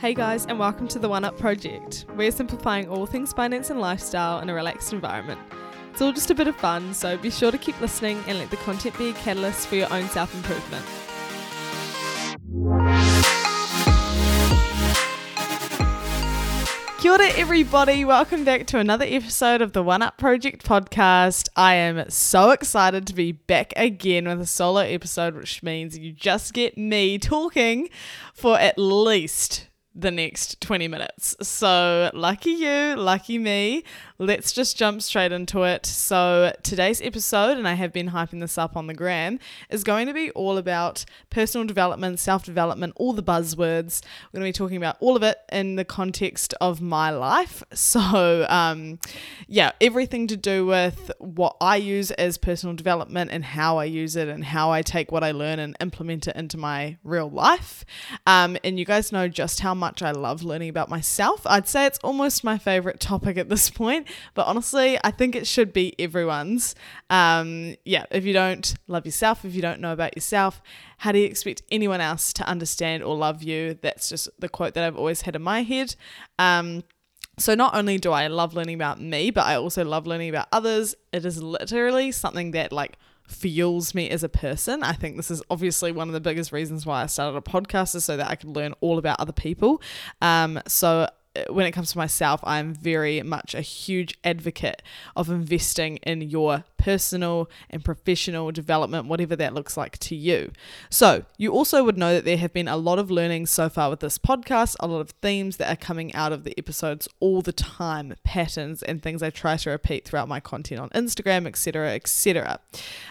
Hey guys, and welcome to the One Up Project. We're simplifying all things finance and lifestyle in a relaxed environment. It's all just a bit of fun, so be sure to keep listening and let the content be a catalyst for your own self improvement. Kia ora, everybody. Welcome back to another episode of the One Up Project podcast. I am so excited to be back again with a solo episode, which means you just get me talking for at least the next 20 minutes. So, lucky you, lucky me. Let's just jump straight into it. So, today's episode, and I have been hyping this up on the gram, is going to be all about personal development, self development, all the buzzwords. We're going to be talking about all of it in the context of my life. So, um, yeah, everything to do with what I use as personal development and how I use it and how I take what I learn and implement it into my real life. Um, and you guys know just how much I love learning about myself. I'd say it's almost my favorite topic at this point, but honestly, I think it should be everyone's. Um, yeah, if you don't love yourself, if you don't know about yourself, how do you expect anyone else to understand or love you? That's just the quote that I've always had in my head. Um, so not only do I love learning about me, but I also love learning about others. It is literally something that like fuels me as a person. I think this is obviously one of the biggest reasons why I started a podcast is so that I could learn all about other people. Um, so when it comes to myself, I'm very much a huge advocate of investing in your personal and professional development, whatever that looks like to you. So, you also would know that there have been a lot of learnings so far with this podcast, a lot of themes that are coming out of the episodes all the time, patterns and things I try to repeat throughout my content on Instagram, etc., etc.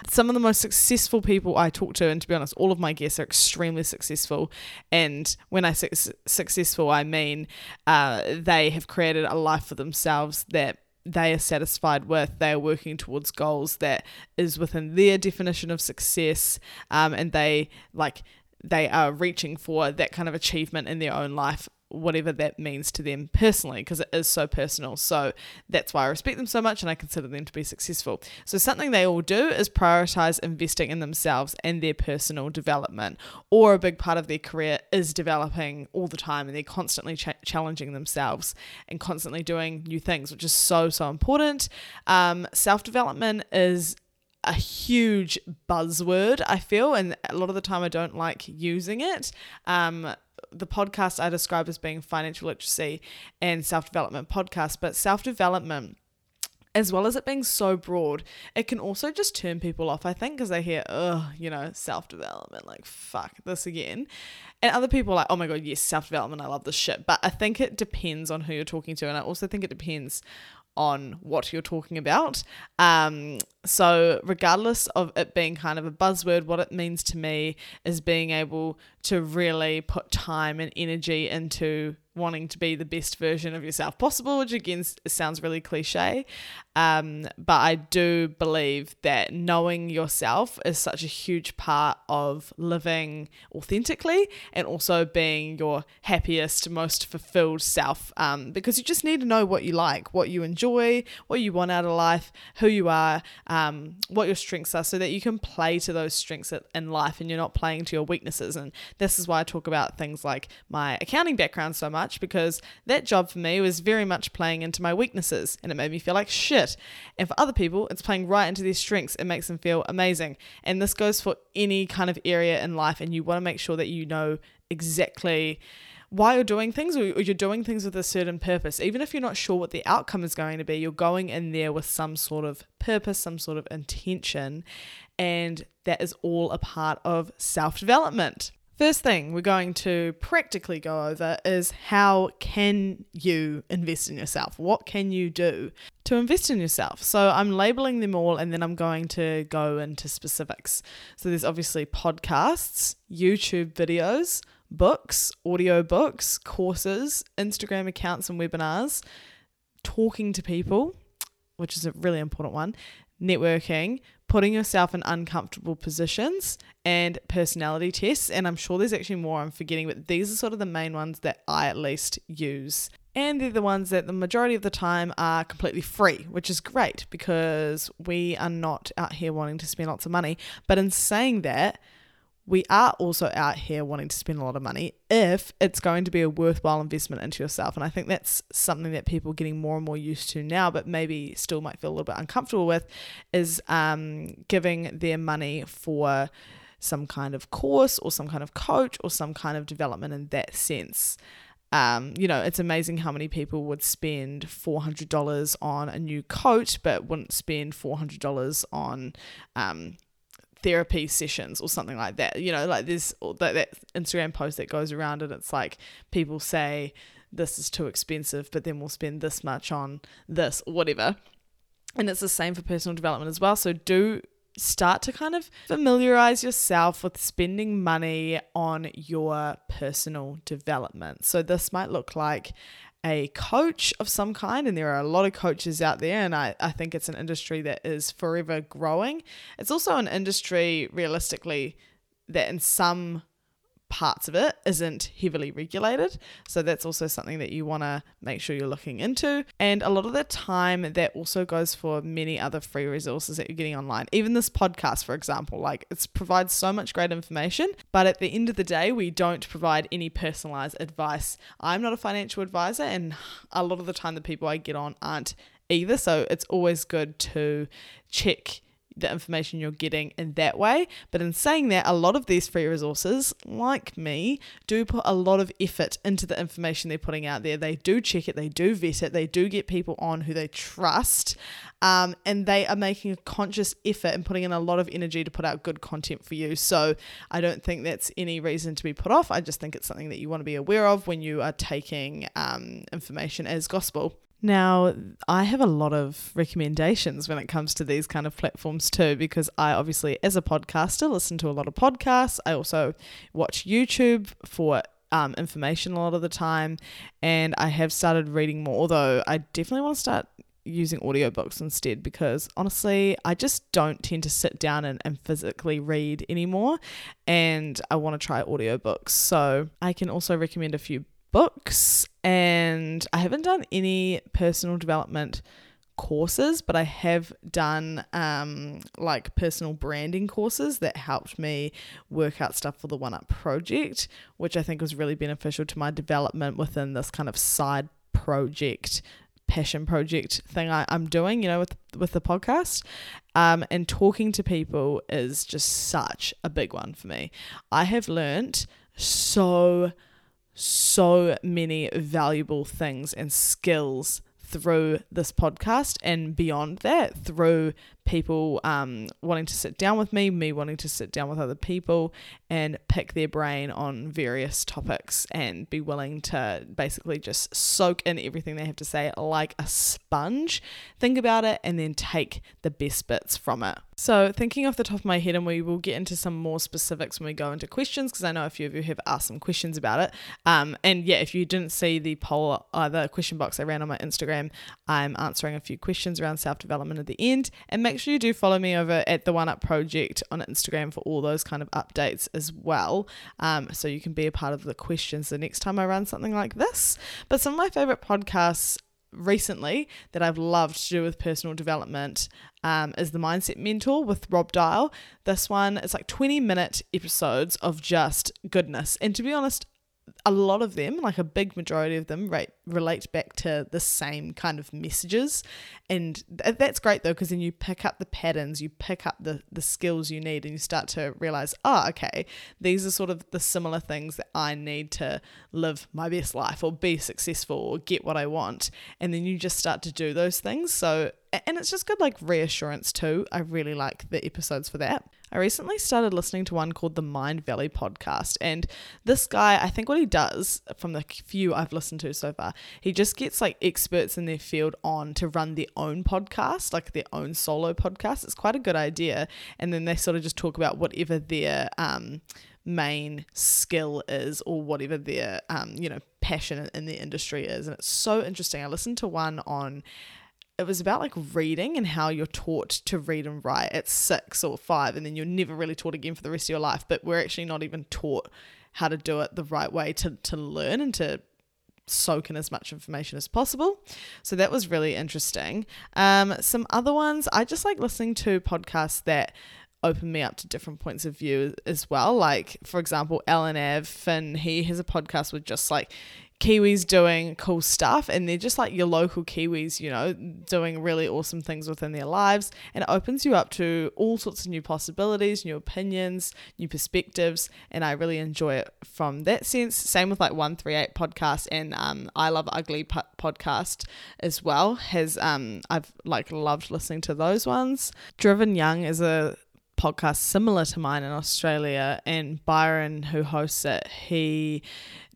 Some of the most successful people I talk to, and to be honest, all of my guests are extremely successful. And when I say successful, I mean uh, they have created a life for themselves that they are satisfied with, they are working towards goals that is within their definition of success, um, and they like they are reaching for that kind of achievement in their own life whatever that means to them personally because it is so personal. So that's why I respect them so much and I consider them to be successful. So something they all do is prioritize investing in themselves and their personal development, or a big part of their career is developing all the time and they're constantly ch- challenging themselves and constantly doing new things, which is so, so important. Um, Self development is a huge buzzword, I feel, and a lot of the time I don't like using it. Um, the podcast I describe as being financial literacy and self development podcast, but self development as well as it being so broad, it can also just turn people off, I think, because they hear, oh, you know, self development, like, fuck this again. And other people are like, oh my God, yes, self development, I love this shit. But I think it depends on who you're talking to. And I also think it depends on what you're talking about. Um, so, regardless of it being kind of a buzzword, what it means to me is being able to really put time and energy into wanting to be the best version of yourself possible, which again sounds really cliche. Um, but I do believe that knowing yourself is such a huge part of living authentically and also being your happiest, most fulfilled self. Um, because you just need to know what you like, what you enjoy, what you want out of life, who you are, um, what your strengths are, so that you can play to those strengths in life and you're not playing to your weaknesses. And this is why I talk about things like my accounting background so much much because that job for me was very much playing into my weaknesses and it made me feel like shit. And for other people, it's playing right into their strengths. It makes them feel amazing. And this goes for any kind of area in life. And you want to make sure that you know exactly why you're doing things or you're doing things with a certain purpose. Even if you're not sure what the outcome is going to be, you're going in there with some sort of purpose, some sort of intention. And that is all a part of self development. First thing we're going to practically go over is how can you invest in yourself? What can you do to invest in yourself? So I'm labeling them all and then I'm going to go into specifics. So there's obviously podcasts, YouTube videos, books, audio books, courses, Instagram accounts and webinars, talking to people, which is a really important one, networking, putting yourself in uncomfortable positions, and personality tests. And I'm sure there's actually more I'm forgetting, but these are sort of the main ones that I at least use. And they're the ones that the majority of the time are completely free, which is great because we are not out here wanting to spend lots of money. But in saying that, we are also out here wanting to spend a lot of money if it's going to be a worthwhile investment into yourself. And I think that's something that people are getting more and more used to now, but maybe still might feel a little bit uncomfortable with is um, giving their money for some kind of course or some kind of coach or some kind of development in that sense. Um, you know, it's amazing how many people would spend $400 on a new coat, but wouldn't spend $400 on um, therapy sessions or something like that. You know, like there's that, that Instagram post that goes around and it's like people say this is too expensive, but then we'll spend this much on this or whatever. And it's the same for personal development as well. So do start to kind of familiarize yourself with spending money on your personal development. So this might look like a coach of some kind, and there are a lot of coaches out there, and I, I think it's an industry that is forever growing. It's also an industry, realistically, that in some parts of it isn't heavily regulated. So that's also something that you want to make sure you're looking into. And a lot of the time, that also goes for many other free resources that you're getting online. Even this podcast, for example, like it provides so much great information, but at the end of the day, we don't provide any personalized advice. I'm not a financial advisor, and a lot of the time, the people I get on aren't either. So it's always good to check the information you're getting in that way. But in saying that, a lot of these free resources, like me, do put a lot of effort into the information they're putting out there. They do check it, they do vet it, they do get people on who they trust, um, and they are making a conscious effort and putting in a lot of energy to put out good content for you. So I don't think that's any reason to be put off. I just think it's something that you want to be aware of when you are taking um, information as gospel. Now, I have a lot of recommendations when it comes to these kind of platforms too, because I obviously, as a podcaster, listen to a lot of podcasts. I also watch YouTube for um, information a lot of the time, and I have started reading more, although I definitely want to start using audiobooks instead because honestly I just don't tend to sit down and, and physically read anymore and I want to try audiobooks so I can also recommend a few books and I haven't done any personal development courses, but I have done um, like personal branding courses that helped me work out stuff for the One Up project, which I think was really beneficial to my development within this kind of side project passion project thing I, am doing, you know, with with the podcast. Um, and talking to people is just such a big one for me. I have learned so so many valuable things and skills through this podcast and beyond that through people um, wanting to sit down with me, me wanting to sit down with other people and pick their brain on various topics and be willing to basically just soak in everything they have to say like a sponge. Think about it and then take the best bits from it. So, thinking off the top of my head, and we will get into some more specifics when we go into questions because I know a few of you have asked some questions about it. Um, and yeah, if you didn't see the poll, uh, the question box I ran on my Instagram, I'm answering a few questions around self development at the end. And make sure you do follow me over at the One Up Project on Instagram for all those kind of updates as well. Um, so you can be a part of the questions the next time I run something like this. But some of my favorite podcasts recently that I've loved to do with personal development um, is the Mindset Mentor with Rob Dial. This one, it's like 20 minute episodes of just goodness. And to be honest, a lot of them, like a big majority of them, right, relate back to the same kind of messages. And th- that's great though, because then you pick up the patterns, you pick up the, the skills you need, and you start to realize, oh, okay, these are sort of the similar things that I need to live my best life or be successful or get what I want. And then you just start to do those things. So, and it's just good like reassurance too. I really like the episodes for that. I recently started listening to one called the Mindvalley podcast. And this guy, I think what he does from the few I've listened to so far, he just gets like experts in their field on to run their own podcast, like their own solo podcast. It's quite a good idea. And then they sort of just talk about whatever their um, main skill is or whatever their um, you know passion in the industry is and it's so interesting i listened to one on it was about like reading and how you're taught to read and write at six or five, and then you're never really taught again for the rest of your life. But we're actually not even taught how to do it the right way to, to learn and to soak in as much information as possible. So that was really interesting. Um, some other ones, I just like listening to podcasts that open me up to different points of view as well. Like, for example, Alan Av, Finn, he has a podcast with just like Kiwis doing cool stuff, and they're just like your local Kiwis, you know, doing really awesome things within their lives. And it opens you up to all sorts of new possibilities, new opinions, new perspectives. And I really enjoy it from that sense. Same with like 138 podcast and um, I Love Ugly podcast as well. Has um, I've like loved listening to those ones. Driven Young is a podcast similar to mine in Australia, and Byron, who hosts it, he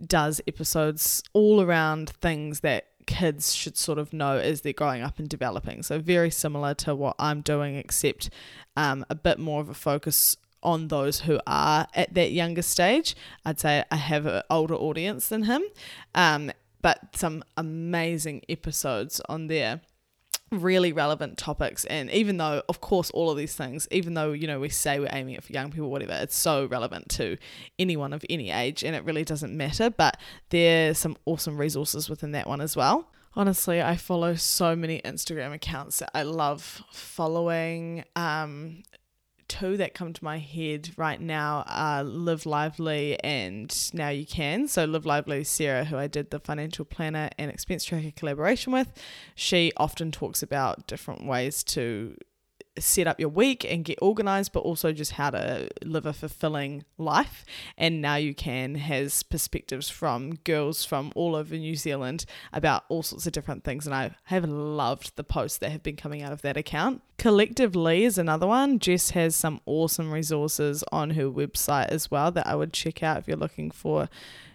does episodes all around things that kids should sort of know as they're growing up and developing. So, very similar to what I'm doing, except um, a bit more of a focus on those who are at that younger stage. I'd say I have an older audience than him, um, but some amazing episodes on there really relevant topics and even though of course all of these things even though you know we say we're aiming it for young people whatever it's so relevant to anyone of any age and it really doesn't matter but there's some awesome resources within that one as well. Honestly i follow so many instagram accounts that i love following um two that come to my head right now are Live Lively and Now You Can. So, Live Lively, Sarah, who I did the financial planner and expense tracker collaboration with, she often talks about different ways to set up your week and get organized, but also just how to live a fulfilling life. And now you can has perspectives from girls from all over New Zealand about all sorts of different things. And I have loved the posts that have been coming out of that account. Collectively is another one. Jess has some awesome resources on her website as well that I would check out if you're looking for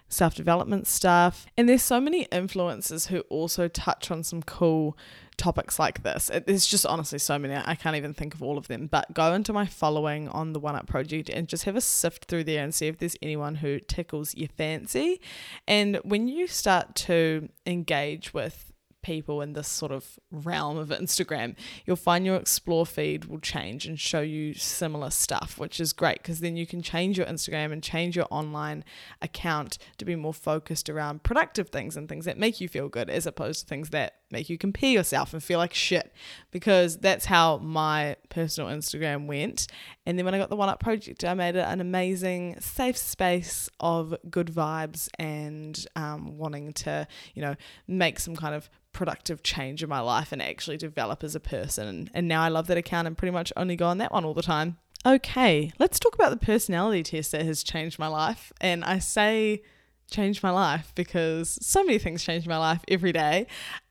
self development stuff. And there's so many influencers who also touch on some cool topics like this. There's just honestly so many. I can't even think of all of them. But go into my following on the One Up Project and just have a sift through there and see if there's anyone who tickles your fancy. And when you start to engage with people in this sort of realm of Instagram, you'll find your explore feed will change and show you similar stuff, which is great because then you can change your Instagram and change your online account to be more focused around productive things and things that make you feel good as opposed to things that make you compare yourself and feel like shit because that's how my personal Instagram went. And then when I got the One Up project, I made it an amazing safe space of good vibes and um, wanting to, you know, make some kind of productive change in my life and actually develop as a person. And now I love that account and pretty much only go on that one all the time. Okay, let's talk about the personality test that has changed my life. And I say changed my life because so many things change my life every day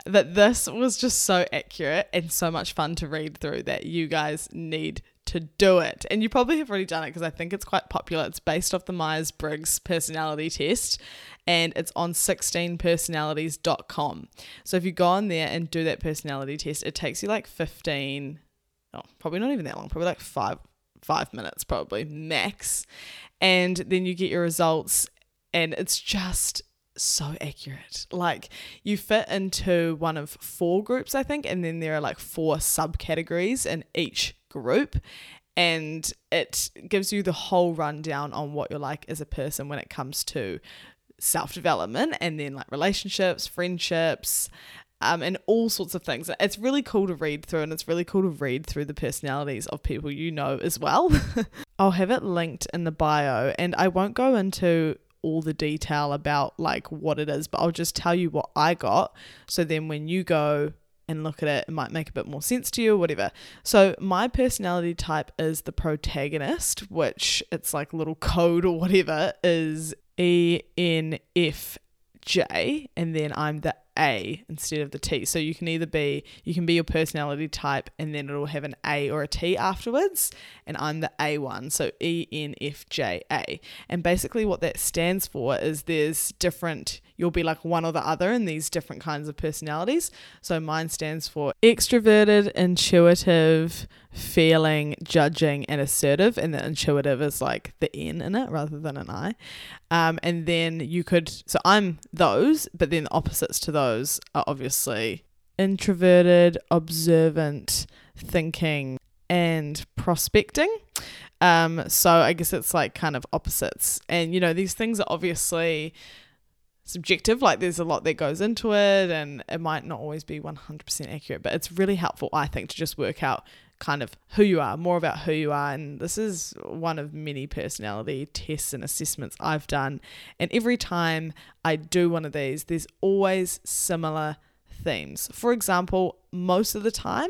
that this was just so accurate and so much fun to read through that you guys need to do it. And you probably have already done it because I think it's quite popular. It's based off the Myers Briggs personality test and it's on 16personalities.com. So if you go on there and do that personality test, it takes you like 15, oh, probably not even that long, probably like five, five minutes, probably max. And then you get your results, and it's just so accurate. Like you fit into one of four groups, I think, and then there are like four subcategories in each group and it gives you the whole rundown on what you're like as a person when it comes to self development and then like relationships, friendships, um, and all sorts of things. It's really cool to read through, and it's really cool to read through the personalities of people you know as well. I'll have it linked in the bio, and I won't go into all the detail about like what it is, but I'll just tell you what I got. So then when you go and look at it, it might make a bit more sense to you or whatever. So my personality type is the protagonist, which it's like little code or whatever is E N F J, and then I'm the A instead of the T. So you can either be, you can be your personality type and then it'll have an A or a T afterwards. And I'm the A one. So E N F J A. And basically what that stands for is there's different, you'll be like one or the other in these different kinds of personalities. So mine stands for extroverted, intuitive, feeling, judging, and assertive. And the intuitive is like the N in it rather than an I. Um, and then you could, so I'm those, but then the opposites to those are obviously introverted, observant, thinking, and prospecting. Um, so I guess it's like kind of opposites. And, you know, these things are obviously subjective like there's a lot that goes into it and it might not always be 100% accurate but it's really helpful i think to just work out kind of who you are, more about who you are. And this is one of many personality tests and assessments I've done. And every time I do one of these, there's always similar themes. For example, most of the time,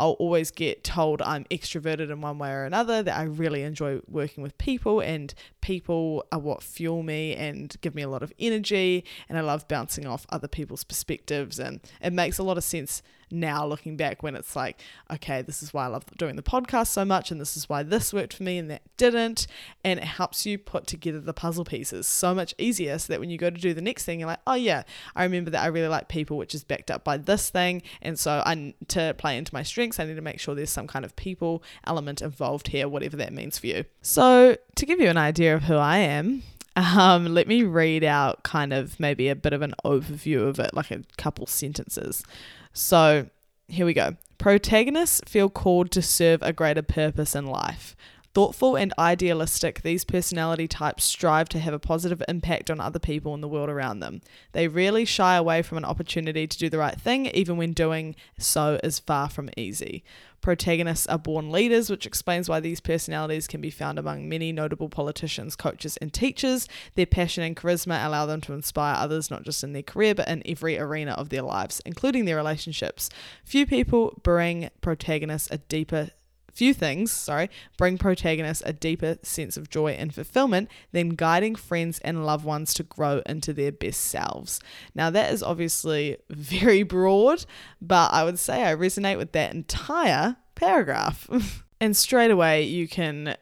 I'll always get told I'm extroverted in one way or another, that I really enjoy working with people, and people are what fuel me and give me a lot of energy, and I love bouncing off other people's perspectives. And it makes a lot of sense now looking back when it's like, okay, this is why I love doing the podcast so much, and this is why this worked for me and that didn't. And it helps you put together the puzzle pieces so much easier so that when you go to do the next thing, you're like, oh, yeah, I remember that I really like people, which is backed up by this thing. And so I to play into my I need to make sure there's some kind of people element involved here, whatever that means for you. So, to give you an idea of who I am, um, let me read out kind of maybe a bit of an overview of it, like a couple sentences. So here we go. Protagonists feel called to serve a greater purpose in life. Thoughtful and idealistic, these personality types strive to have a positive impact on other people in the world around them. They rarely shy away from an opportunity to do the right thing, even when doing so is far from easy. Protagonists are born leaders, which explains why these personalities can be found among many notable politicians, coaches, and teachers. Their passion and charisma allow them to inspire others not just in their career, but in every arena of their lives, including their relationships. Few people bring protagonists a deeper few things, sorry, bring protagonists a deeper sense of joy and fulfillment than guiding friends and loved ones to grow into their best selves. Now, that is obviously very broad, but I would say I resonate with that entire paragraph. and straight away, you can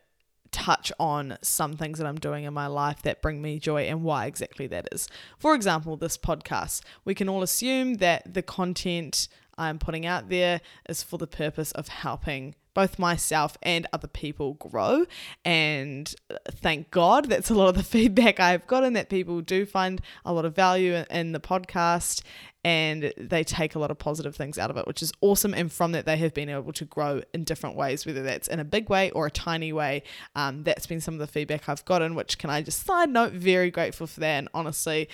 touch on some things that I'm doing in my life that bring me joy and why exactly that is. For example, this podcast, we can all assume that the content I'm putting out there is for the purpose of helping both myself and other people grow. And uh, thank God that's a lot of the feedback I've gotten that people do find a lot of value in the podcast and they take a lot of positive things out of it, which is awesome. And from that, they have been able to grow in different ways, whether that's in a big way or a tiny way. Um, that's been some of the feedback I've gotten, which can I just side note, very grateful for that. And honestly,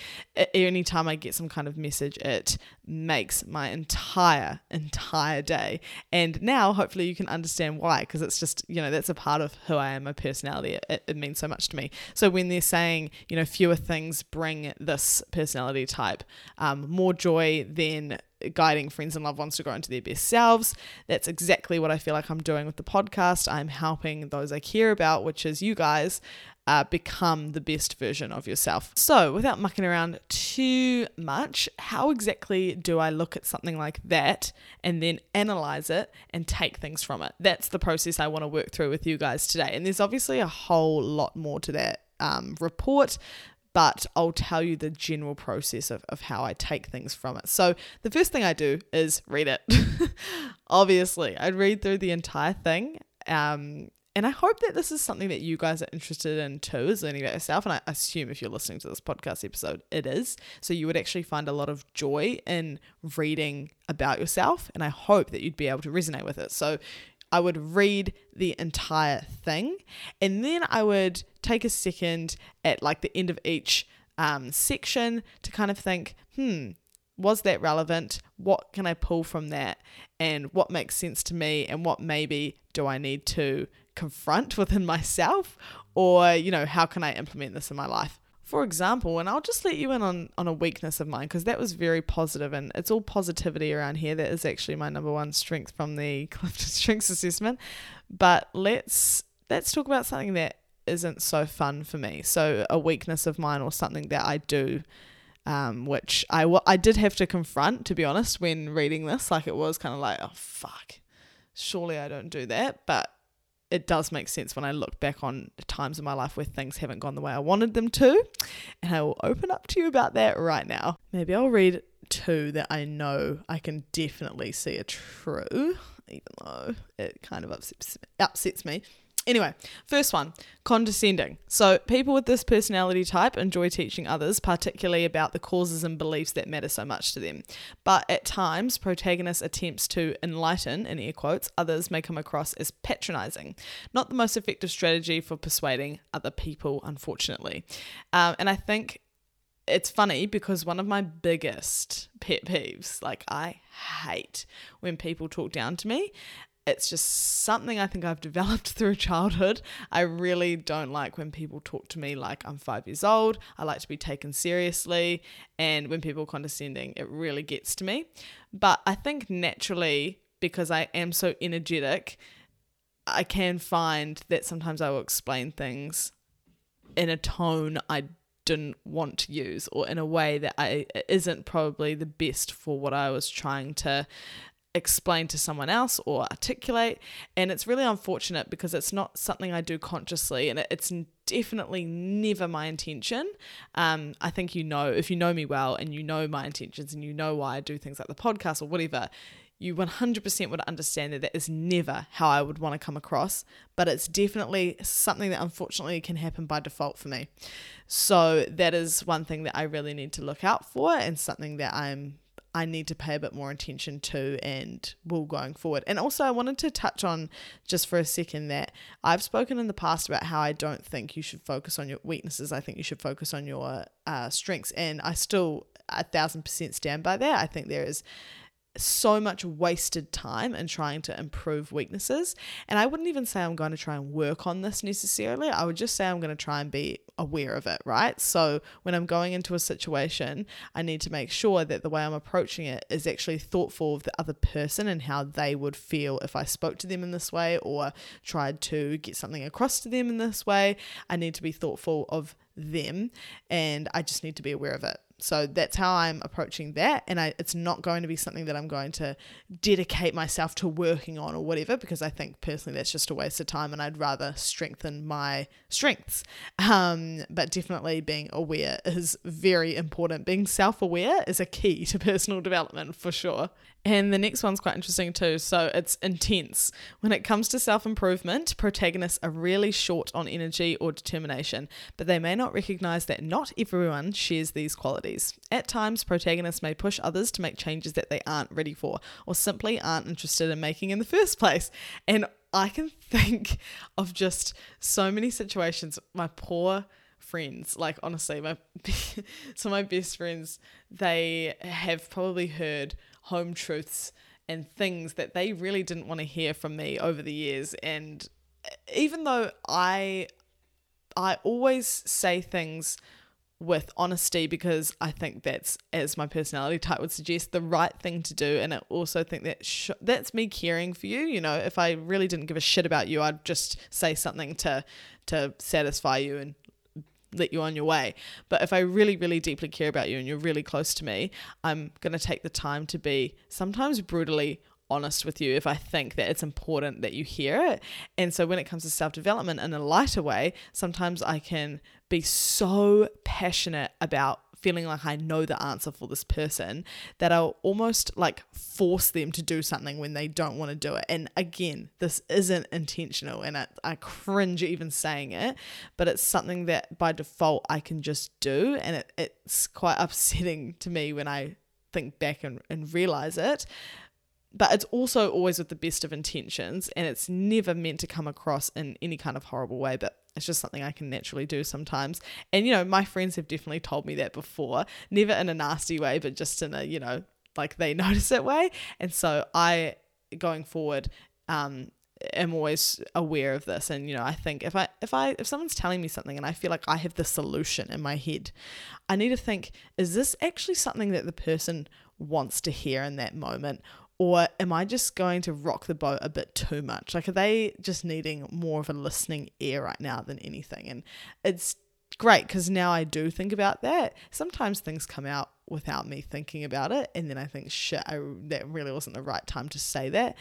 anytime I get some kind of message, it makes my entire, entire day. And now, hopefully, you can understand why, because it's just, you know, that's a part of who I am, my personality. It, it means so much to me. So when they're saying, you know, fewer things bring this personality type um, more joy joy than guiding friends and loved ones to grow into their best selves. That's exactly what I feel like I'm doing with the podcast. I'm helping those I care about, which is you guys, uh, become the best version of yourself. So, without mucking around too much, how exactly do I look at something like that and then analyze it and take things from it? That's the process I want to work through with you guys today. And there's obviously a whole lot more to that um, report but I'll tell you the general process of, of how I take things from it. So, the first thing I do is read it. Obviously, I'd read through the entire thing. Um, and I hope that this is something that you guys are interested in too, is learning about yourself. And I assume if you're listening to this podcast episode, it is. So you would actually find a lot of joy in reading about yourself. And I hope that you'd be able to resonate with it. So I would read the entire thing and then I would take a second at like the end of each um, section to kind of think, hmm, was that relevant? What can I pull from that? And what makes sense to me? And what maybe do I need to confront within myself? Or, you know, how can I implement this in my life? For example, and I'll just let you in on, on a weakness of mine because that was very positive and it's all positivity around here. That is actually my number one strength from the Clifton Strengths Assessment. But let's let's talk about something that isn't so fun for me. So a weakness of mine or something that I do, um, which I, I did have to confront, to be honest, when reading this. Like it was kind of like, oh, fuck, surely I don't do that. But it does make sense when I look back on times in my life where things haven't gone the way I wanted them to. And I will open up to you about that right now. Maybe I'll read two that I know I can definitely see are true, even though it kind of upsets, upsets me. Anyway, first one condescending. So, people with this personality type enjoy teaching others, particularly about the causes and beliefs that matter so much to them. But at times, protagonist attempts to enlighten, in air quotes, others may come across as patronizing. Not the most effective strategy for persuading other people, unfortunately. Um, and I think it's funny because one of my biggest pet peeves, like I hate when people talk down to me, It's just something I think I've developed through childhood. I really don't like when people talk to me like I'm five years old. I like to be taken seriously. And when people are condescending, it really gets to me. But I think naturally, because I am so energetic, I can find that sometimes I will explain things in a tone I didn't want to use or in a way that I isn't probably the best for what I was trying to explain to someone else or articulate and it's really unfortunate because it's not something I do consciously and it's definitely never my intention um, I think you know if you know me well and you know my intentions and you know why I do things like the podcast or whatever you 100% would understand that that is never how I would want to come across, but it's definitely something that unfortunately can happen by default for me. So that is one thing that I really need to look out for and something that I'm I need to pay a bit more attention to and will going forward. And also, I wanted to touch on just for a second that I've spoken in the past about how I don't think you should focus on your weaknesses. I think you should focus on your uh, strengths. And I still a thousand percent stand by that. I think there is so much wasted time in trying to improve weaknesses. And I wouldn't even say I'm going to try and work on this necessarily. I would just say I'm going to try and be aware of it, right? So when I'm going into a situation, I need to make sure that the way I'm approaching it is actually thoughtful of the other person and how they would feel if I spoke to them in this way or tried to get something across to them in this way. I need to be thoughtful of them and I just need to be aware of it. So that's how I'm approaching that. And I, it's not going to be something that I'm going to dedicate myself to working on or whatever, because I think personally that's just a waste of time and I'd rather strengthen my strengths. Um, but definitely being aware is very important. Being self aware is a key to personal development for sure. And the next one's quite interesting too. So it's intense. When it comes to self improvement, protagonists are really short on energy or determination, but they may not recognize that not everyone shares these qualities. At times, protagonists may push others to make changes that they aren't ready for or simply aren't interested in making in the first place. And I can think of just so many situations. My poor friends like honestly my of my best friends they have probably heard home truths and things that they really didn't want to hear from me over the years and uh, even though I I always say things with honesty because I think that's as my personality type would suggest the right thing to do and I also think that sh- that's me caring for you you know if I really didn't give a shit about you I'd just say something to to satisfy you and let you on your way. But if I really, really deeply care about you and you're really close to me, I'm going to take the time to be sometimes brutally honest with you if I think that it's important that you hear it. And so when it comes to self development in a lighter way, sometimes I can be so passionate about feeling like I know the answer for this person that I'll almost like force them to do something when they don't want to do it. And again, this isn't intentional and I, I cringe even saying it, but it's something that by default I can just do. And it, it's quite upsetting to me when I think back and, and realize it but it's also always with the best of intentions and it's never meant to come across in any kind of horrible way but it's just something I can naturally do sometimes. And, you know, my friends have definitely told me that before, never in a nasty way, but just in a, you know, like they notice it way. And so I, going forward, um, am always aware of this and you know i think if i if i if someone's telling me something and i feel like i have the solution in my head i need to think is this actually something that the person wants to hear in that moment or am I just going to rock the boat a bit too much? Like, are they just needing more of a listening ear right now than anything? And it's great because now I do think about that. Sometimes things come out without me thinking about it, and then I think, shit, I, that really wasn't the right time to say that.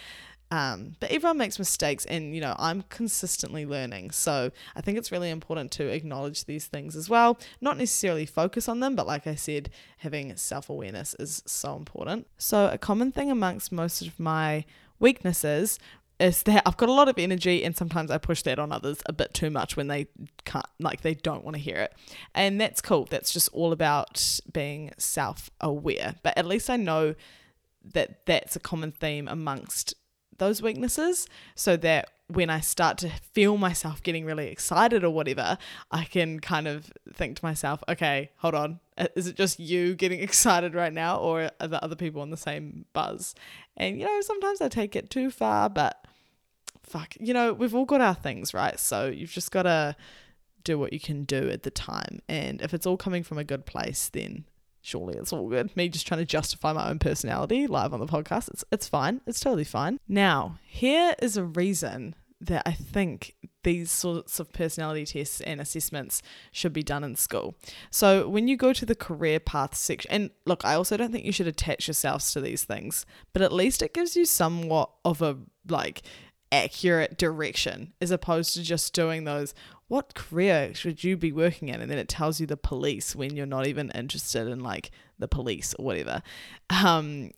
Um, but everyone makes mistakes, and you know, I'm consistently learning. So I think it's really important to acknowledge these things as well. Not necessarily focus on them, but like I said, having self awareness is so important. So, a common thing amongst most of my weaknesses is that I've got a lot of energy and sometimes I push that on others a bit too much when they can't like they don't want to hear it. And that's cool. That's just all about being self-aware. But at least I know that that's a common theme amongst those weaknesses so that when I start to feel myself getting really excited or whatever, I can kind of think to myself, okay, hold on. Uh, is it just you getting excited right now or are the other people on the same buzz? And, you know, sometimes I take it too far, but fuck, you know, we've all got our things, right? So you've just got to do what you can do at the time. And if it's all coming from a good place, then surely it's all good. Me just trying to justify my own personality live on the podcast, it's it's fine. It's totally fine. Now, here is a reason that I think these sorts of personality tests and assessments should be done in school. So, when you go to the career path section, and look, I also don't think you should attach yourselves to these things, but at least it gives you somewhat of a like accurate direction as opposed to just doing those what career should you be working in and then it tells you the police when you're not even interested in like the police or whatever um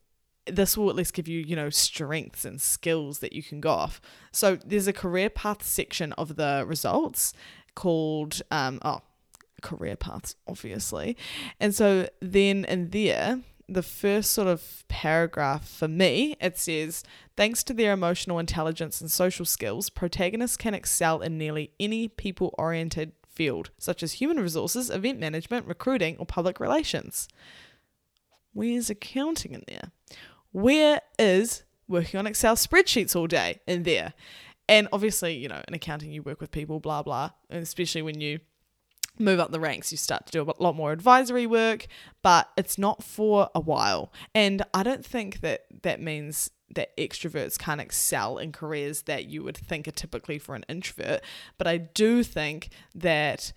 this will at least give you, you know, strengths and skills that you can go off. So there's a career path section of the results called, um, oh, career paths, obviously. And so then in there, the first sort of paragraph for me, it says, thanks to their emotional intelligence and social skills, protagonists can excel in nearly any people oriented field, such as human resources, event management, recruiting, or public relations. Where's accounting in there? Where is working on Excel spreadsheets all day in there? And obviously, you know, in accounting, you work with people, blah, blah. And especially when you move up the ranks, you start to do a lot more advisory work, but it's not for a while. And I don't think that that means that extroverts can't excel in careers that you would think are typically for an introvert. But I do think that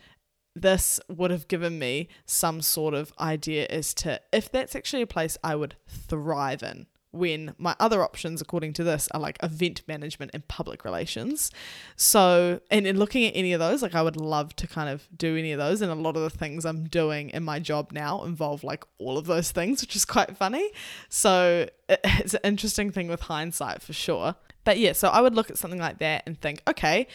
this would have given me some sort of idea as to if that's actually a place I would thrive in. When my other options, according to this, are like event management and public relations. So, and in looking at any of those, like I would love to kind of do any of those. And a lot of the things I'm doing in my job now involve like all of those things, which is quite funny. So, it's an interesting thing with hindsight for sure. But yeah, so I would look at something like that and think, okay,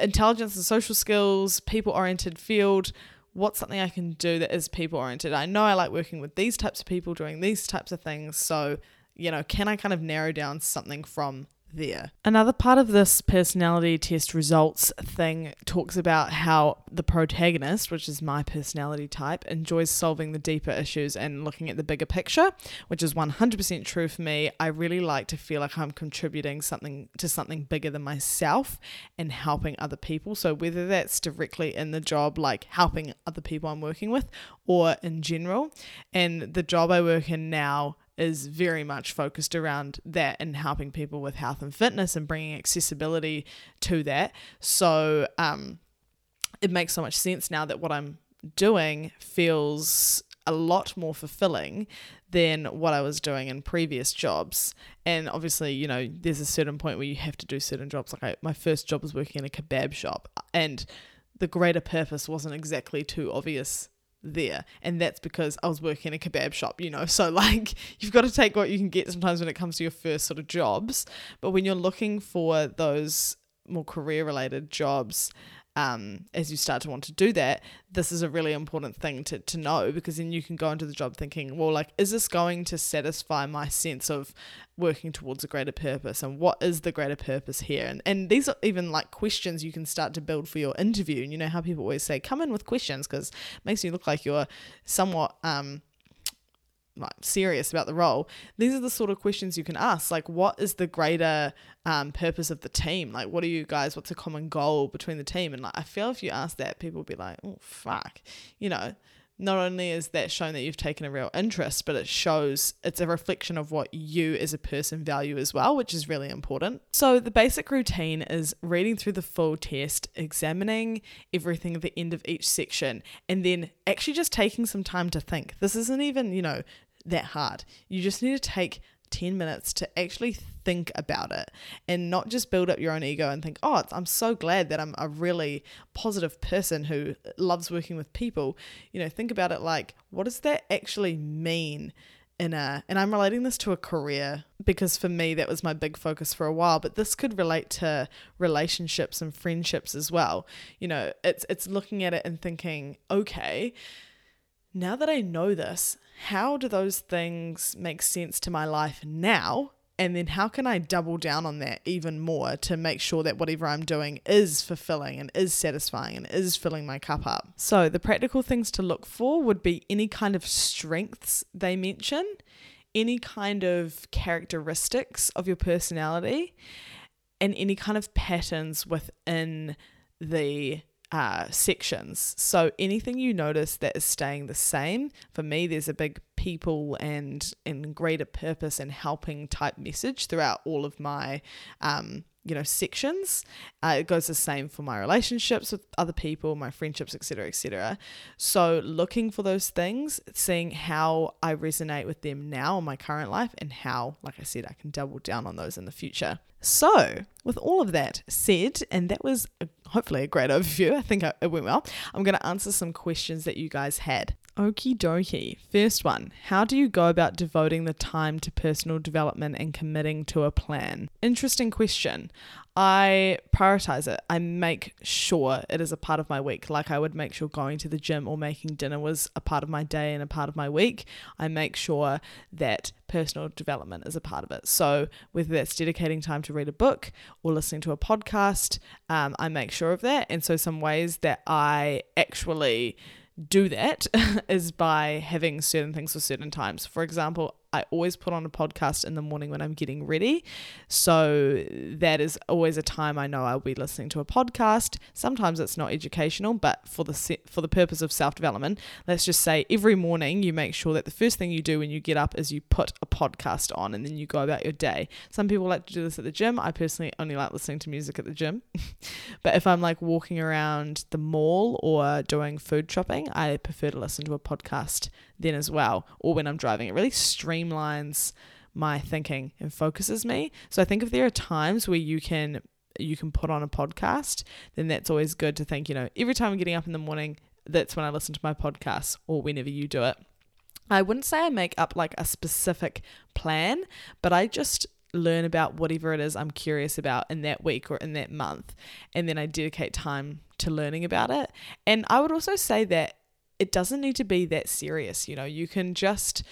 intelligence and social skills, people oriented field. What's something I can do that is people oriented? I know I like working with these types of people, doing these types of things. So, you know, can I kind of narrow down something from there. Another part of this personality test results thing talks about how the protagonist, which is my personality type, enjoys solving the deeper issues and looking at the bigger picture, which is 100% true for me. I really like to feel like I'm contributing something to something bigger than myself and helping other people. So whether that's directly in the job like helping other people I'm working with or in general, and the job I work in now is very much focused around that and helping people with health and fitness and bringing accessibility to that. So um, it makes so much sense now that what I'm doing feels a lot more fulfilling than what I was doing in previous jobs. And obviously, you know, there's a certain point where you have to do certain jobs. Like I, my first job was working in a kebab shop, and the greater purpose wasn't exactly too obvious there. And that's because I was working in a kebab shop you know. So like you've got to take what you can get sometimes when it comes to your first sort of jobs. But when you're looking for those more career related jobs um, as you start to want to do that, this is a really important thing to, to know because then you can go into the job thinking, well, like, is this going to satisfy my sense of working towards a greater purpose? And what is the greater purpose here? And, and these are even like questions you can start to build for your interview. And you know how people always say, come in with questions because it makes you look like you're somewhat. Um, like serious about the role these are the sort of questions you can ask like what is the greater um, purpose of the team? Like what are you guys what's a common goal between the team? And like i feel if you ask that people will be like oh fuck you know not only is that shown that you've taken a real interest, but it shows it's a reflection of what you as a person value as well, which is really important. So, the basic routine is reading through the full test, examining everything at the end of each section, and then actually just taking some time to think. This isn't even, you know, that hard. You just need to take 10 minutes to actually think about it and not just build up your own ego and think, oh, I'm so glad that I'm a really positive person who loves working with people. You know, think about it like, what does that actually mean? in a and I'm relating this to a career because for me that was my big focus for a while but this could relate to relationships and friendships as well you know it's it's looking at it and thinking okay now that I know this, how do those things make sense to my life now? And then how can I double down on that even more to make sure that whatever I'm doing is fulfilling and is satisfying and is filling my cup up? So, the practical things to look for would be any kind of strengths they mention, any kind of characteristics of your personality, and any kind of patterns within the uh, sections. So anything you notice that is staying the same, for me, there's a big people and and greater purpose and helping type message throughout all of my um, you know sections. Uh, it goes the same for my relationships with other people my friendships etc etc so looking for those things seeing how i resonate with them now in my current life and how like i said i can double down on those in the future. So with all of that said and that was a, hopefully a great overview i think it went well i'm going to answer some questions that you guys had Okie dokie. First one How do you go about devoting the time to personal development and committing to a plan? Interesting question. I prioritize it. I make sure it is a part of my week. Like I would make sure going to the gym or making dinner was a part of my day and a part of my week. I make sure that personal development is a part of it. So, whether that's dedicating time to read a book or listening to a podcast, um, I make sure of that. And so, some ways that I actually do that is by having certain things for certain times. For example, I always put on a podcast in the morning when I'm getting ready. So that is always a time I know I'll be listening to a podcast. Sometimes it's not educational, but for the for the purpose of self-development, let's just say every morning you make sure that the first thing you do when you get up is you put a podcast on and then you go about your day. Some people like to do this at the gym. I personally only like listening to music at the gym. but if I'm like walking around the mall or doing food shopping, I prefer to listen to a podcast then as well, or when I'm driving. It really streamlines my thinking and focuses me. So I think if there are times where you can you can put on a podcast, then that's always good to think, you know, every time I'm getting up in the morning, that's when I listen to my podcast or whenever you do it. I wouldn't say I make up like a specific plan, but I just learn about whatever it is I'm curious about in that week or in that month. And then I dedicate time to learning about it. And I would also say that it doesn't need to be that serious. You know, you can just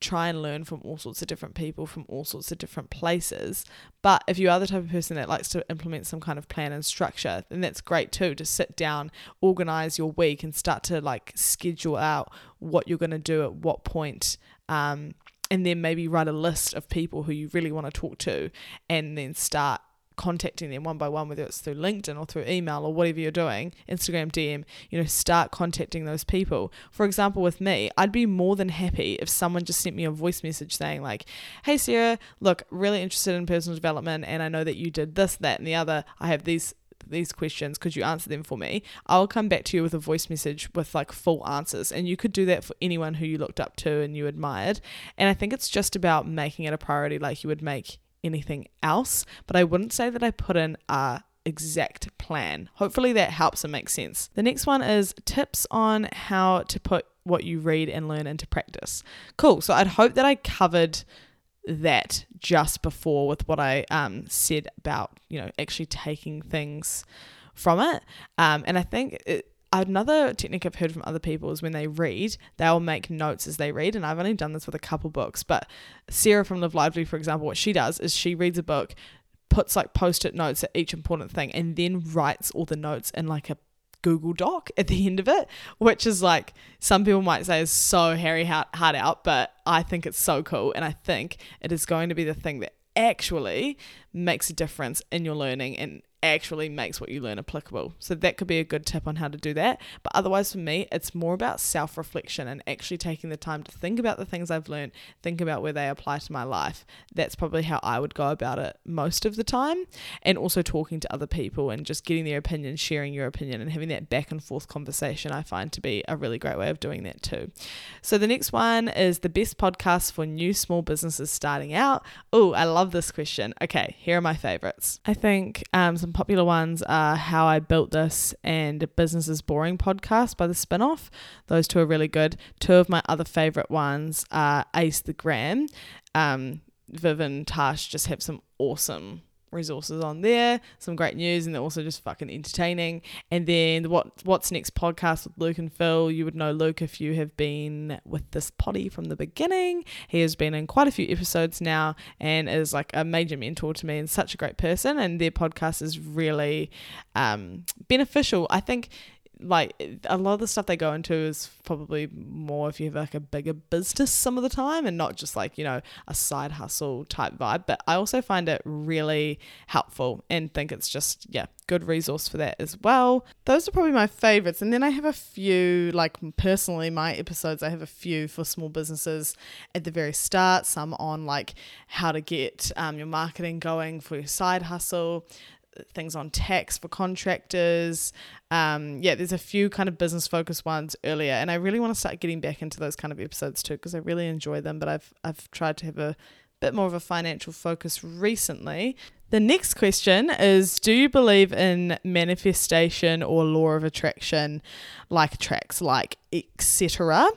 try and learn from all sorts of different people from all sorts of different places. But if you are the type of person that likes to implement some kind of plan and structure, then that's great too to sit down, organize your week, and start to like schedule out what you're going to do at what point. Um, and then maybe write a list of people who you really want to talk to and then start contacting them one by one, whether it's through LinkedIn or through email or whatever you're doing, Instagram DM, you know, start contacting those people. For example, with me, I'd be more than happy if someone just sent me a voice message saying, like, hey, Sarah, look, really interested in personal development, and I know that you did this, that, and the other. I have these these questions could you answer them for me i'll come back to you with a voice message with like full answers and you could do that for anyone who you looked up to and you admired and i think it's just about making it a priority like you would make anything else, but I wouldn't say that I put in a exact plan. Hopefully that helps and makes sense. The next one is tips on how to put what you read and learn into practice. Cool. So I'd hope that I covered that just before with what I um, said about, you know, actually taking things from it. Um, and I think it, Another technique I've heard from other people is when they read, they'll make notes as they read. And I've only done this with a couple books, but Sarah from Live Lively, for example, what she does is she reads a book, puts like post it notes at each important thing, and then writes all the notes in like a Google Doc at the end of it, which is like some people might say is so hairy hard out, but I think it's so cool. And I think it is going to be the thing that actually makes a difference in your learning and actually makes what you learn applicable. So that could be a good tip on how to do that. But otherwise, for me, it's more about self reflection and actually taking the time to think about the things I've learned, think about where they apply to my life. That's probably how I would go about it most of the time. And also talking to other people and just getting their opinion, sharing your opinion, and having that back and forth conversation, I find to be a really great way of doing that too. So the next one is the best podcast for new small businesses starting out. Oh, I love this question. Okay, here are my favorites. I think um, some some popular ones are How I Built This and Business is Boring podcast by the spinoff. Those two are really good. Two of my other favorite ones are Ace the Gram. Um, Viv and Tash just have some awesome resources on there, some great news, and they're also just fucking entertaining. And then the what what's next podcast with Luke and Phil? You would know Luke if you have been with this potty from the beginning. He has been in quite a few episodes now and is like a major mentor to me and such a great person. And their podcast is really um, beneficial. I think like a lot of the stuff they go into is probably more if you have like a bigger business some of the time and not just like you know a side hustle type vibe. But i also find it really helpful and think it's just yeah good resource for that as well. Those are probably my favorites. And then i have a few like personally my episodes i have a few for small businesses at the very start some on like how to get um, your marketing going for your side hustle things on tax for contractors. Um, yeah, there's a few kind of business focused ones earlier, and I really want to start getting back into those kind of episodes too because I really enjoy them. But I've I've tried to have a bit more of a financial focus recently. The next question is Do you believe in manifestation or law of attraction, like tracks, like etc.?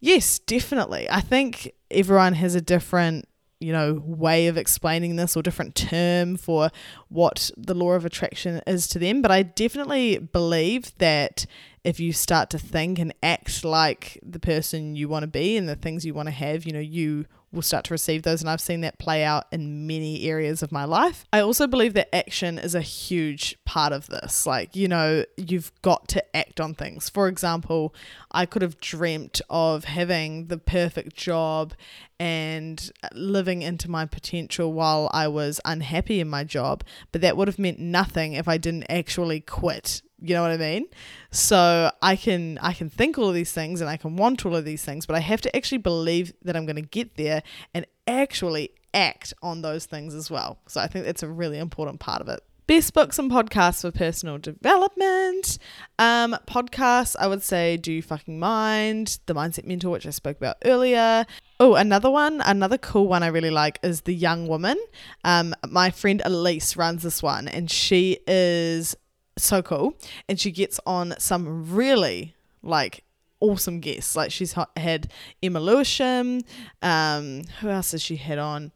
Yes, definitely. I think everyone has a different you know, way of explaining this or different term for what the law of attraction is to them. But I definitely believe that if you start to think and act like the person you want to be and the things you want to have, you know, you will start to receive those. And I've seen that play out in many areas of my life. I also believe that action is a huge part of this. Like, you know, you've got to act on things. For example, I could have dreamt of having the perfect job and living into my potential while I was unhappy in my job, but that would have meant nothing if I didn't actually quit you know what I mean? So I can I can think all of these things and I can want all of these things, but I have to actually believe that I'm going to get there and actually act on those things as well. So I think that's a really important part of it. Best books and podcasts for personal development. Um, podcasts, I would say Do You Fucking Mind? The Mindset Mentor, which I spoke about earlier. Oh, another one, another cool one I really like is The Young Woman. Um, my friend Elise runs this one, and she is so cool. And she gets on some really like awesome guests. Like she's had Emma Lewisham. Um, who else has she had on?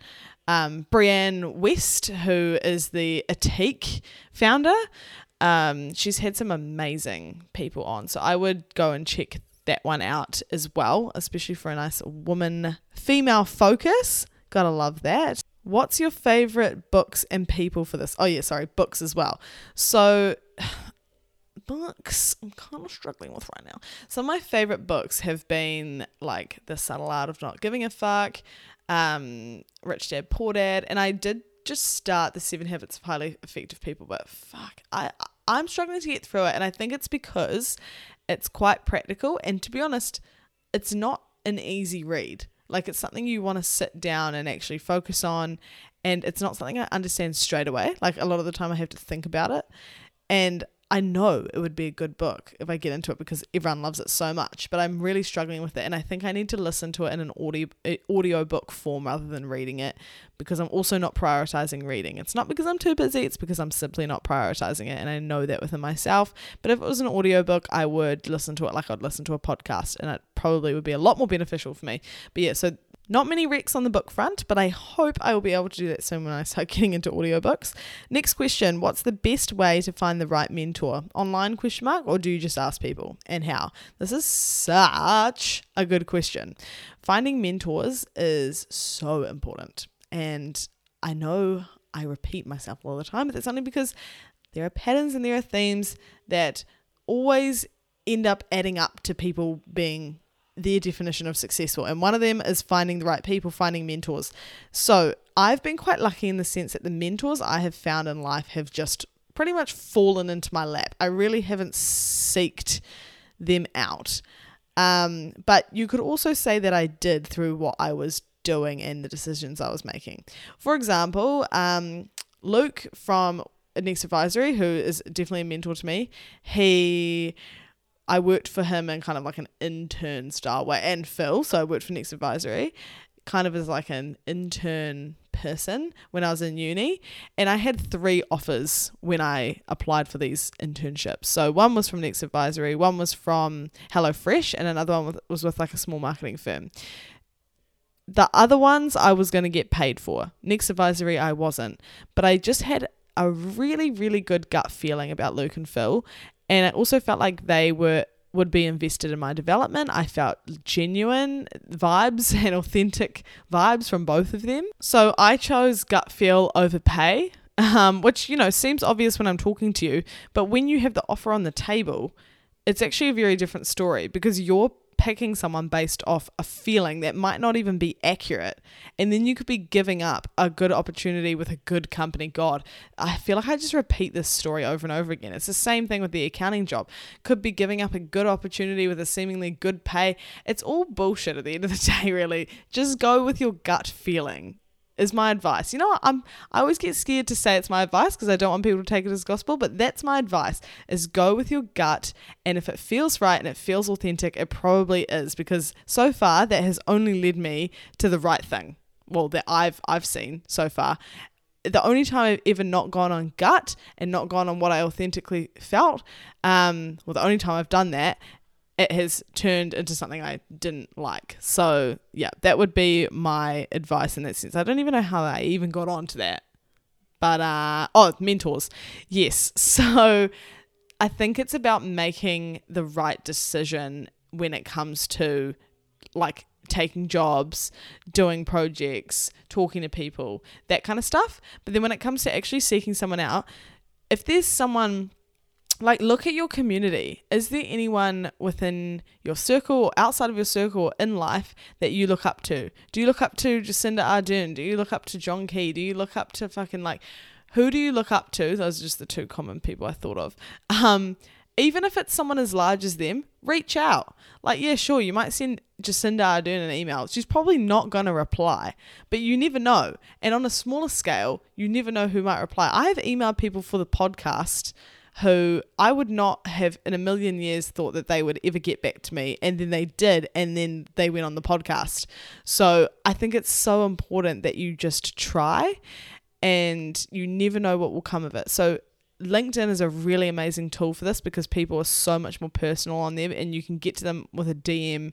Um, Brianne West, who is the Ethique founder. Um, she's had some amazing people on. So I would go and check that one out as well, especially for a nice woman female focus. Gotta love that. What's your favorite books and people for this? Oh, yeah, sorry, books as well. So, books I'm kind of struggling with right now. Some of my favorite books have been like The Subtle Art of Not Giving a Fuck, um, Rich Dad Poor Dad, and I did just start The Seven Habits of Highly Effective People, but fuck, I I'm struggling to get through it, and I think it's because it's quite practical, and to be honest, it's not an easy read. Like it's something you want to sit down and actually focus on. And it's not something I understand straight away. Like a lot of the time I have to think about it. And I know it would be a good book if I get into it because everyone loves it so much, but I'm really struggling with it and I think I need to listen to it in an audio audio book form rather than reading it because I'm also not prioritizing reading. It's not because I'm too busy, it's because I'm simply not prioritizing it and I know that within myself. But if it was an audio book, I would listen to it like I'd listen to a podcast and it probably would be a lot more beneficial for me. But yeah, so not many recs on the book front, but I hope I will be able to do that soon when I start getting into audiobooks. Next question What's the best way to find the right mentor? Online question mark, or do you just ask people? And how? This is such a good question. Finding mentors is so important. And I know I repeat myself all the time, but that's only because there are patterns and there are themes that always end up adding up to people being their definition of successful. And one of them is finding the right people, finding mentors. So I've been quite lucky in the sense that the mentors I have found in life have just pretty much fallen into my lap. I really haven't seeked them out. Um, but you could also say that I did through what I was doing and the decisions I was making. For example, um, Luke from Next Advisory, who is definitely a mentor to me, he I worked for him in kind of like an intern style way, and Phil. So I worked for Next Advisory, kind of as like an intern person when I was in uni. And I had three offers when I applied for these internships. So one was from Next Advisory, one was from HelloFresh, and another one was with like a small marketing firm. The other ones I was going to get paid for. Next Advisory, I wasn't. But I just had a really, really good gut feeling about Luke and Phil. And I also felt like they were would be invested in my development. I felt genuine vibes and authentic vibes from both of them. So I chose gut feel over pay, um, which, you know, seems obvious when I'm talking to you. But when you have the offer on the table, it's actually a very different story because you're picking someone based off a feeling that might not even be accurate. And then you could be giving up a good opportunity with a good company. God, I feel like I just repeat this story over and over again. It's the same thing with the accounting job. Could be giving up a good opportunity with a seemingly good pay. It's all bullshit at the end of the day, really. Just go with your gut feeling is my advice. You know what? I'm I always get scared to say it's my advice because I don't want people to take it as gospel, but that's my advice is go with your gut and if it feels right and it feels authentic, it probably is because so far that has only led me to the right thing. Well, that I've I've seen so far. The only time I've ever not gone on gut and not gone on what I authentically felt, um, well, the only time I've done that it has turned into something I didn't like. So, yeah, that would be my advice in that sense. I don't even know how I even got onto that. But, uh, oh, mentors. Yes. So, I think it's about making the right decision when it comes to like taking jobs, doing projects, talking to people, that kind of stuff. But then when it comes to actually seeking someone out, if there's someone like look at your community. Is there anyone within your circle or outside of your circle in life that you look up to? Do you look up to jacinda ardern? Do you look up to john key? Do you look up to fucking like who do you look up to? Those are just the two common people i thought of. Um even if it's someone as large as them reach out. Like yeah sure you might send jacinda ardern an email. She's probably not going to reply but you never know. And on a smaller scale you never know who might reply. I have emailed people for the podcast who I would not have in a million years thought that they would ever get back to me. And then they did. And then they went on the podcast. So I think it's so important that you just try and you never know what will come of it. So LinkedIn is a really amazing tool for this because people are so much more personal on there and you can get to them with a DM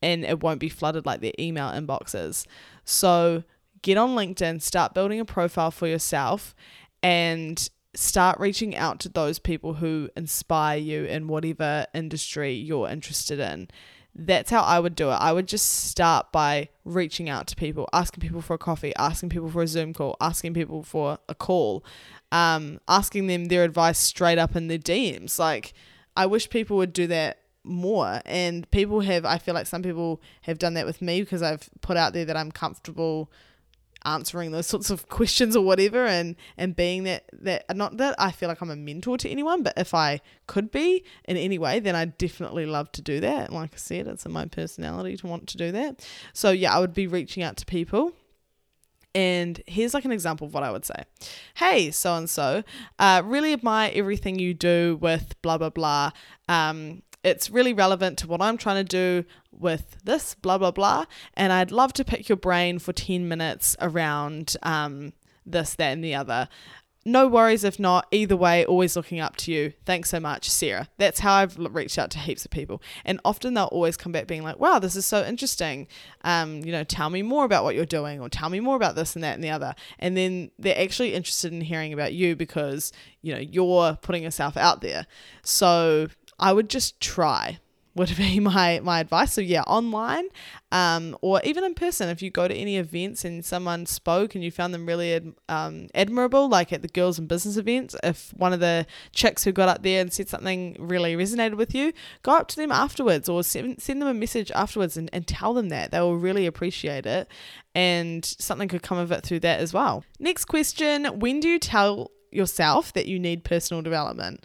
and it won't be flooded like their email inboxes. So get on LinkedIn, start building a profile for yourself and start reaching out to those people who inspire you in whatever industry you're interested in. That's how I would do it. I would just start by reaching out to people, asking people for a coffee, asking people for a Zoom call, asking people for a call, um, asking them their advice straight up in their DMs. Like, I wish people would do that more. And people have, I feel like some people have done that with me because I've put out there that I'm comfortable answering those sorts of questions or whatever and and being that that not that I feel like I'm a mentor to anyone but if I could be in any way then I'd definitely love to do that like I said it's in my personality to want to do that so yeah I would be reaching out to people and here's like an example of what I would say. Hey, so and so, really admire everything you do with blah, blah, blah. Um, it's really relevant to what I'm trying to do with this, blah, blah, blah. And I'd love to pick your brain for 10 minutes around um, this, that, and the other. No worries if not. Either way, always looking up to you. Thanks so much, Sarah. That's how I've reached out to heaps of people. And often they'll always come back being like, wow, this is so interesting. Um, you know, tell me more about what you're doing or tell me more about this and that and the other. And then they're actually interested in hearing about you because, you know, you're putting yourself out there. So I would just try would be my my advice. So yeah, online um, or even in person. If you go to any events and someone spoke and you found them really um, admirable, like at the girls and business events, if one of the chicks who got up there and said something really resonated with you, go up to them afterwards or send, send them a message afterwards and, and tell them that. They will really appreciate it and something could come of it through that as well. Next question When do you tell yourself that you need personal development?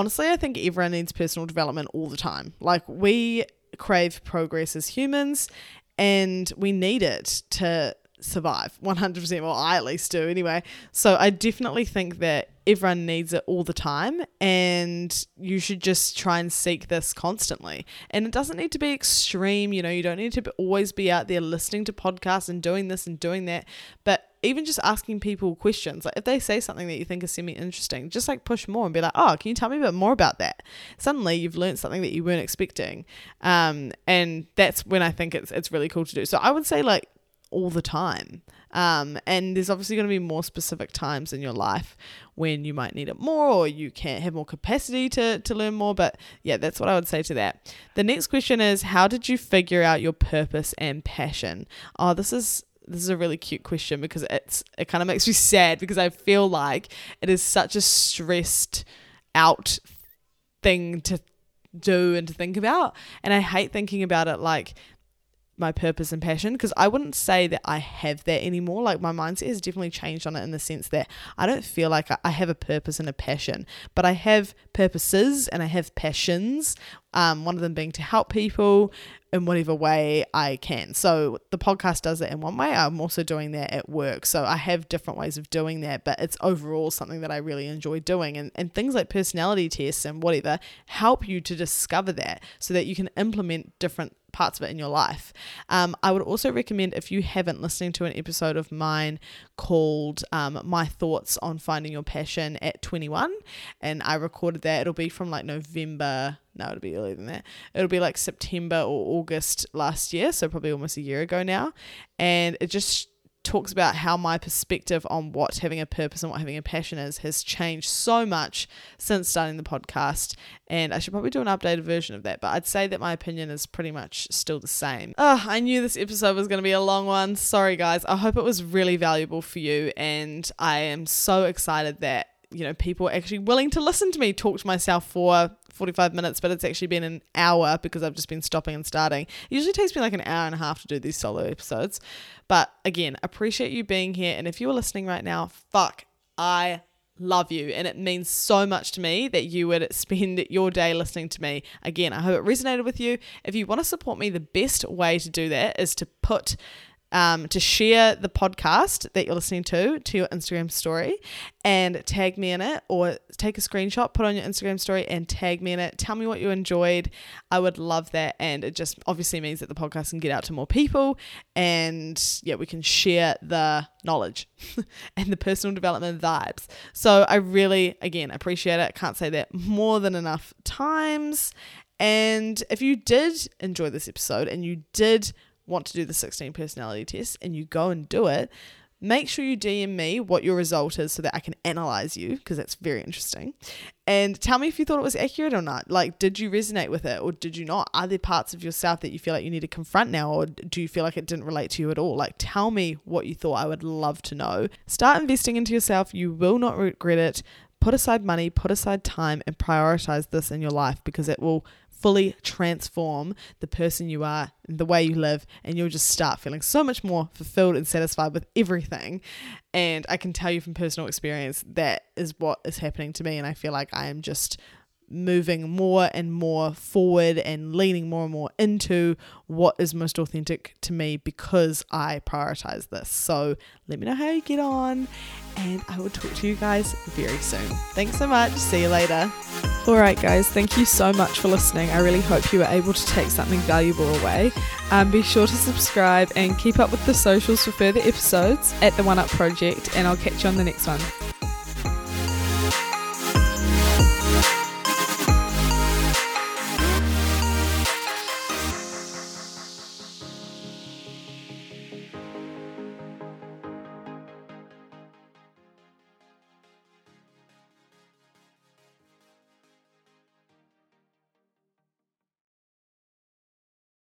Honestly, I think everyone needs personal development all the time. Like, we crave progress as humans and we need it to survive 100% well i at least do anyway so i definitely think that everyone needs it all the time and you should just try and seek this constantly and it doesn't need to be extreme you know you don't need to always be out there listening to podcasts and doing this and doing that but even just asking people questions, like if they say something that you think is semi interesting, just like push more and be like, oh, can you tell me a bit more about that? Suddenly you've learned something that you weren't expecting. Um, and that's when I think it's, it's really cool to do. So I would say like all the time. Um, and there's obviously going to be more specific times in your life when you might need it more or you can't have more capacity to, to learn more. But yeah, that's what I would say to that. The next question is How did you figure out your purpose and passion? Oh, this is this is a really cute question because it's it kind of makes me sad because I feel like it is such a stressed out thing to do and to think about. And I hate thinking about it like my purpose and passion because I wouldn't say that I have that anymore. Like my mindset has definitely changed on it in the sense that I don't feel like I have a purpose and a passion, but I have purposes and I have passions. Um, one of them being to help people in whatever way I can. So the podcast does it in one way. I'm also doing that at work. So I have different ways of doing that, but it's overall something that I really enjoy doing. And, and things like personality tests and whatever help you to discover that so that you can implement different parts of it in your life. Um, I would also recommend if you haven't listening to an episode of mine called um, My Thoughts on Finding Your Passion at 21, and I recorded that. It'll be from like November. No, it'll be earlier than that. It'll be like September or August last year, so probably almost a year ago now. And it just talks about how my perspective on what having a purpose and what having a passion is has changed so much since starting the podcast. And I should probably do an updated version of that, but I'd say that my opinion is pretty much still the same. Oh, I knew this episode was going to be a long one. Sorry, guys. I hope it was really valuable for you. And I am so excited that you know, people are actually willing to listen to me talk to myself for 45 minutes, but it's actually been an hour because I've just been stopping and starting. It usually takes me like an hour and a half to do these solo episodes. But again, appreciate you being here. And if you are listening right now, fuck, I love you. And it means so much to me that you would spend your day listening to me. Again, I hope it resonated with you. If you want to support me, the best way to do that is to put um, to share the podcast that you're listening to to your Instagram story and tag me in it or take a screenshot, put on your Instagram story and tag me in it. Tell me what you enjoyed. I would love that. And it just obviously means that the podcast can get out to more people and yeah, we can share the knowledge and the personal development vibes. So I really, again, appreciate it. Can't say that more than enough times. And if you did enjoy this episode and you did want to do the 16 personality test and you go and do it, make sure you DM me what your result is so that I can analyze you because that's very interesting. And tell me if you thought it was accurate or not. Like, did you resonate with it or did you not? Are there parts of yourself that you feel like you need to confront now or do you feel like it didn't relate to you at all? Like, tell me what you thought. I would love to know. Start investing into yourself. You will not regret it. Put aside money, put aside time, and prioritize this in your life because it will fully transform the person you are, the way you live, and you'll just start feeling so much more fulfilled and satisfied with everything. And I can tell you from personal experience that is what is happening to me. And I feel like I am just moving more and more forward and leaning more and more into what is most authentic to me because I prioritize this. So let me know how you get on, and I will talk to you guys very soon. Thanks so much. See you later. All right, guys, thank you so much for listening. I really hope you were able to take something valuable away. Um, be sure to subscribe and keep up with the socials for further episodes at the One Up Project, and I'll catch you on the next one.